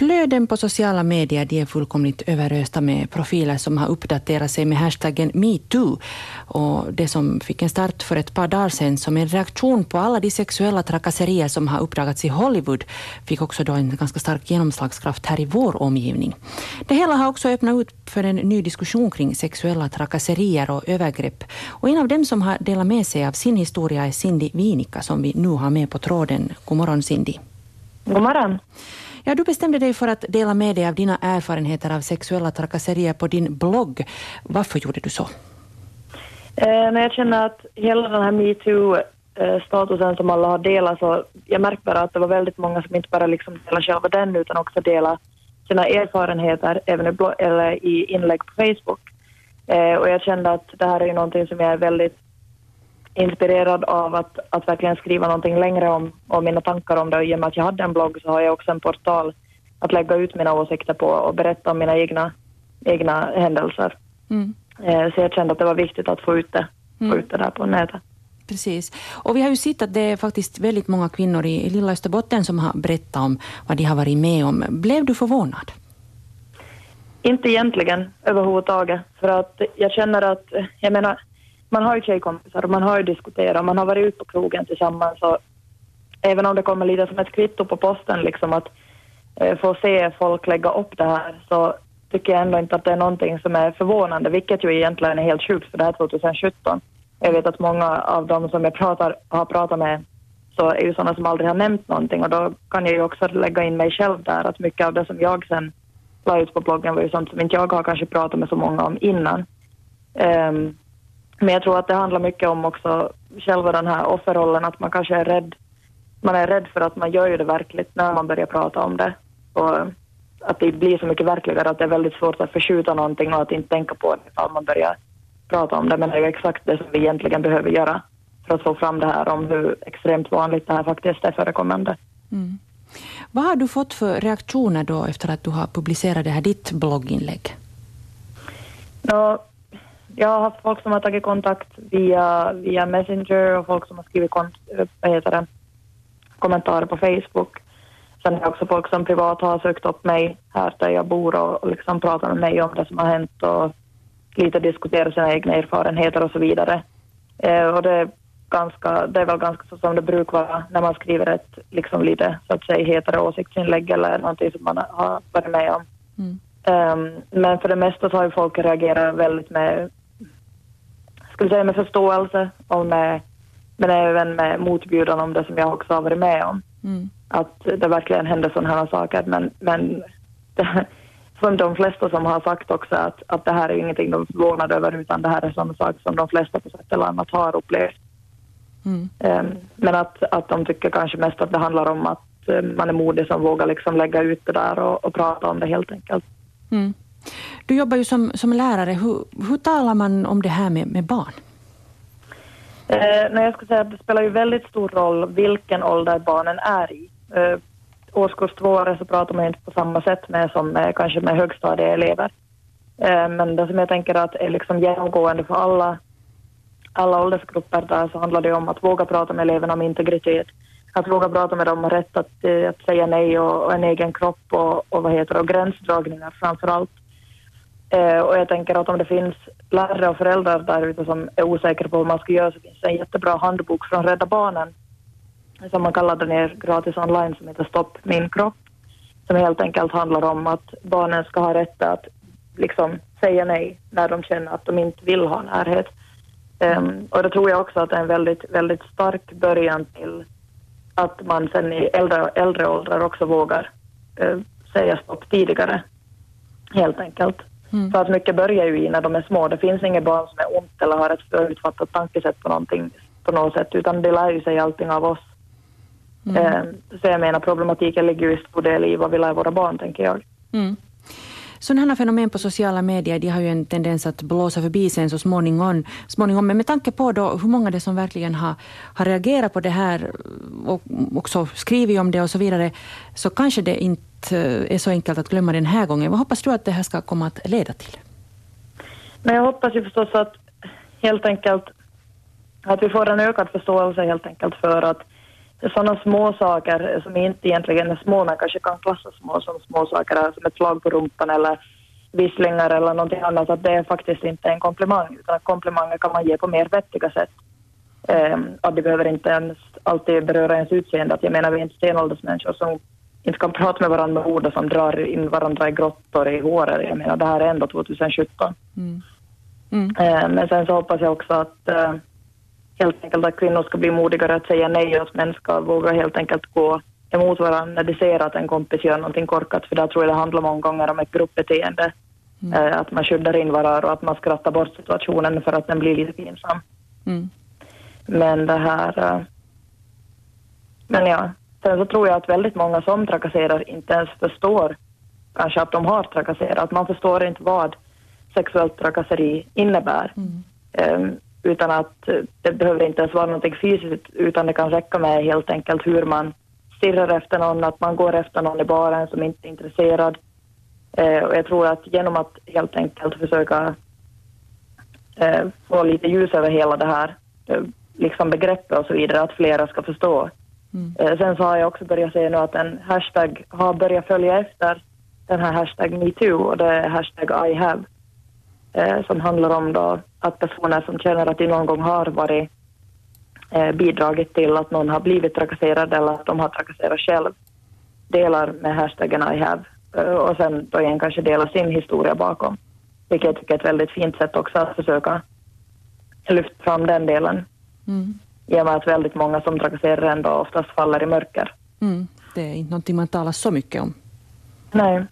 Flöden på sociala medier de är fullkomligt överösta med profiler som har uppdaterat sig med hashtaggen metoo. Och det som fick en start för ett par dagar sedan som en reaktion på alla de sexuella trakasserier som har uppdagats i Hollywood fick också då en ganska stark genomslagskraft här i vår omgivning. Det hela har också öppnat ut för en ny diskussion kring sexuella trakasserier och övergrepp. Och en av dem som har delat med sig av sin historia är Cindy Vinika som vi nu har med på tråden. God morgon Cindy. God morgon. Ja, du bestämde dig för att dela med dig av dina erfarenheter av sexuella trakasserier på din blogg. Varför gjorde du så? Eh, när jag känner att hela den här metoo-statusen som alla har delat så jag märkte bara att det var väldigt många som inte bara liksom delade själva den utan också delade sina erfarenheter även i, eller i inlägg på Facebook. Eh, och jag kände att det här är ju någonting som jag är väldigt inspirerad av att, att verkligen skriva någonting längre om, om mina tankar om det och i och med att jag hade en blogg så har jag också en portal att lägga ut mina åsikter på och berätta om mina egna, egna händelser. Mm. Eh, så jag kände att det var viktigt att få ut det, mm. få ut det där på nätet. Precis. Och vi har ju sett att det är faktiskt väldigt många kvinnor i, i lilla Österbotten som har berättat om vad de har varit med om. Blev du förvånad? Inte egentligen överhuvudtaget. För att jag känner att, jag menar, man har ju tjejkompisar och man har ju diskuterat, man har varit ute på krogen tillsammans och även om det kommer lite som ett kvitto på posten liksom att eh, få se folk lägga upp det här så tycker jag ändå inte att det är någonting som är förvånande, vilket ju egentligen är helt sjukt för det här 2017. Jag vet att många av dem som jag pratar, har pratat med så är ju sådana som aldrig har nämnt någonting och då kan jag ju också lägga in mig själv där, att mycket av det som jag sen la ut på bloggen var ju sånt som inte jag har kanske pratat med så många om innan. Um, men jag tror att det handlar mycket om också själva den här offerrollen, att man kanske är rädd. Man är rädd för att man gör ju det verkligt när man börjar prata om det. Och att det blir så mycket verkligare att det är väldigt svårt att förskjuta någonting och att inte tänka på det ifall man börjar prata om det. Men det är ju exakt det som vi egentligen behöver göra för att få fram det här om hur extremt vanligt det här faktiskt är förekommande. Mm. Vad har du fått för reaktioner då efter att du har publicerat det här ditt blogginlägg? No, jag har haft folk som har tagit kontakt via, via Messenger och folk som har skrivit kont vad heter det, kommentarer på Facebook. Sen är det också folk som privat har sökt upp mig här där jag bor och, och liksom pratat med mig om det som har hänt och lite diskuterat sina egna erfarenheter och så vidare. Eh, och det är, ganska, det är väl ganska så som det brukar vara när man skriver ett liksom lite så att säga hetare åsiktsinlägg eller någonting som man har varit med om. Mm. Um, men för det mesta så har ju folk reagerat väldigt med skulle säga med förståelse och med, men även med motbjudan om det som jag också har varit med om. Mm. Att det verkligen händer sådana här saker. Men, men det, som de flesta som har sagt också att, att det här är ingenting de är förvånade över utan det här är sådana saker som de flesta på sätt eller annat har upplevt. Mm. Um, men att, att de tycker kanske mest att det handlar om att um, man är modig som vågar liksom lägga ut det där och, och prata om det helt enkelt. Mm. Du jobbar ju som, som lärare. Hur, hur talar man om det här med, med barn? Eh, nej, jag skulle säga att det spelar ju väldigt stor roll vilken ålder barnen är i. Eh, årskurs två så pratar man inte på samma sätt med som med, kanske med högstadieelever. Eh, men det som jag tänker att är liksom genomgående för alla, alla åldersgrupper där så handlar det om att våga prata med eleverna om integritet. Att våga prata med dem om rätt att, eh, att säga nej och, och en egen kropp och, och, vad heter det, och gränsdragningar framför allt. Eh, och jag tänker att om det finns lärare och föräldrar där ute som är osäkra på vad man ska göra så finns det en jättebra handbok från Rädda Barnen som man kan ladda ner gratis online som heter Stopp min kropp. Som helt enkelt handlar om att barnen ska ha rätt att liksom säga nej när de känner att de inte vill ha närhet. Um, och det tror jag också att det är en väldigt, väldigt stark början till att man sen i äldre, äldre åldrar också vågar uh, säga stopp tidigare, helt enkelt. Mm. För att mycket börjar ju i när de är små. Det finns inget barn som är ont eller har ett förutfattat tankesätt på någonting på något sätt, utan det lär ju sig allting av oss. Mm. Eh, så jag menar problematiken ligger ju i stor del i vad vi lär våra barn, tänker jag. Mm. Sådana fenomen på sociala medier de har ju en tendens att blåsa förbi sen så småningom. småningom. Men med tanke på då hur många det som verkligen har, har reagerat på det här och också skrivit om det och så vidare, så kanske det inte Eh, är så enkelt att glömma den här gången. Vad hoppas du att det här ska komma att leda till? Men jag hoppas ju förstås att helt enkelt att vi får en ökad förståelse helt enkelt för att sådana små saker som inte egentligen är små men kanske kan klassas små som små saker, alltså som ett slag på rumpan eller visslingar eller någonting annat, att det är faktiskt inte en komplimang, utan att komplimanger kan man ge på mer vettiga sätt. Eh, att det behöver inte ens alltid beröra ens utseende, att jag menar vi är inte stenåldersmänniskor som inte kan prata med varandra med ord och som drar in varandra i grottor i håret. Jag menar det här är ändå 2017. Mm. Mm. Eh, men sen så hoppas jag också att eh, helt enkelt att kvinnor ska bli modigare att säga nej och att män ska våga helt enkelt gå emot varandra när de ser att en kompis gör någonting korkat, för där tror jag det handlar många gånger om ett gruppbeteende. Mm. Eh, att man skyddar in varandra och att man skrattar bort situationen för att den blir lite pinsam. Mm. Men det här... Men ja, sen så tror jag att väldigt många som trakasserar inte ens förstår kanske att de har trakasserat. Man förstår inte vad sexuellt trakasseri innebär. Mm. Um, utan att det behöver inte ens vara någonting fysiskt utan det kan räcka med helt enkelt hur man stirrar efter någon, att man går efter någon i baren som inte är intresserad. Eh, och jag tror att genom att helt enkelt försöka eh, få lite ljus över hela det här liksom begreppet och så vidare, att flera ska förstå. Mm. Eh, sen så har jag också börjat se nu att en hashtag har börjat följa efter den här hashtag metoo och det är hashtag I have eh, som handlar om då att personer som känner att de någon gång har varit eh, bidragit till att någon har blivit trakasserad eller att de har trakasserat själv delar med hashtaggen I have eh, och sen då igen kanske delar sin historia bakom. Vilket jag tycker är ett väldigt fint sätt också att försöka lyfta fram den delen. Mm. I och med att väldigt många som trakasserar ändå oftast faller i mörker. Mm. Det är inte någonting man talar så mycket om. Nej,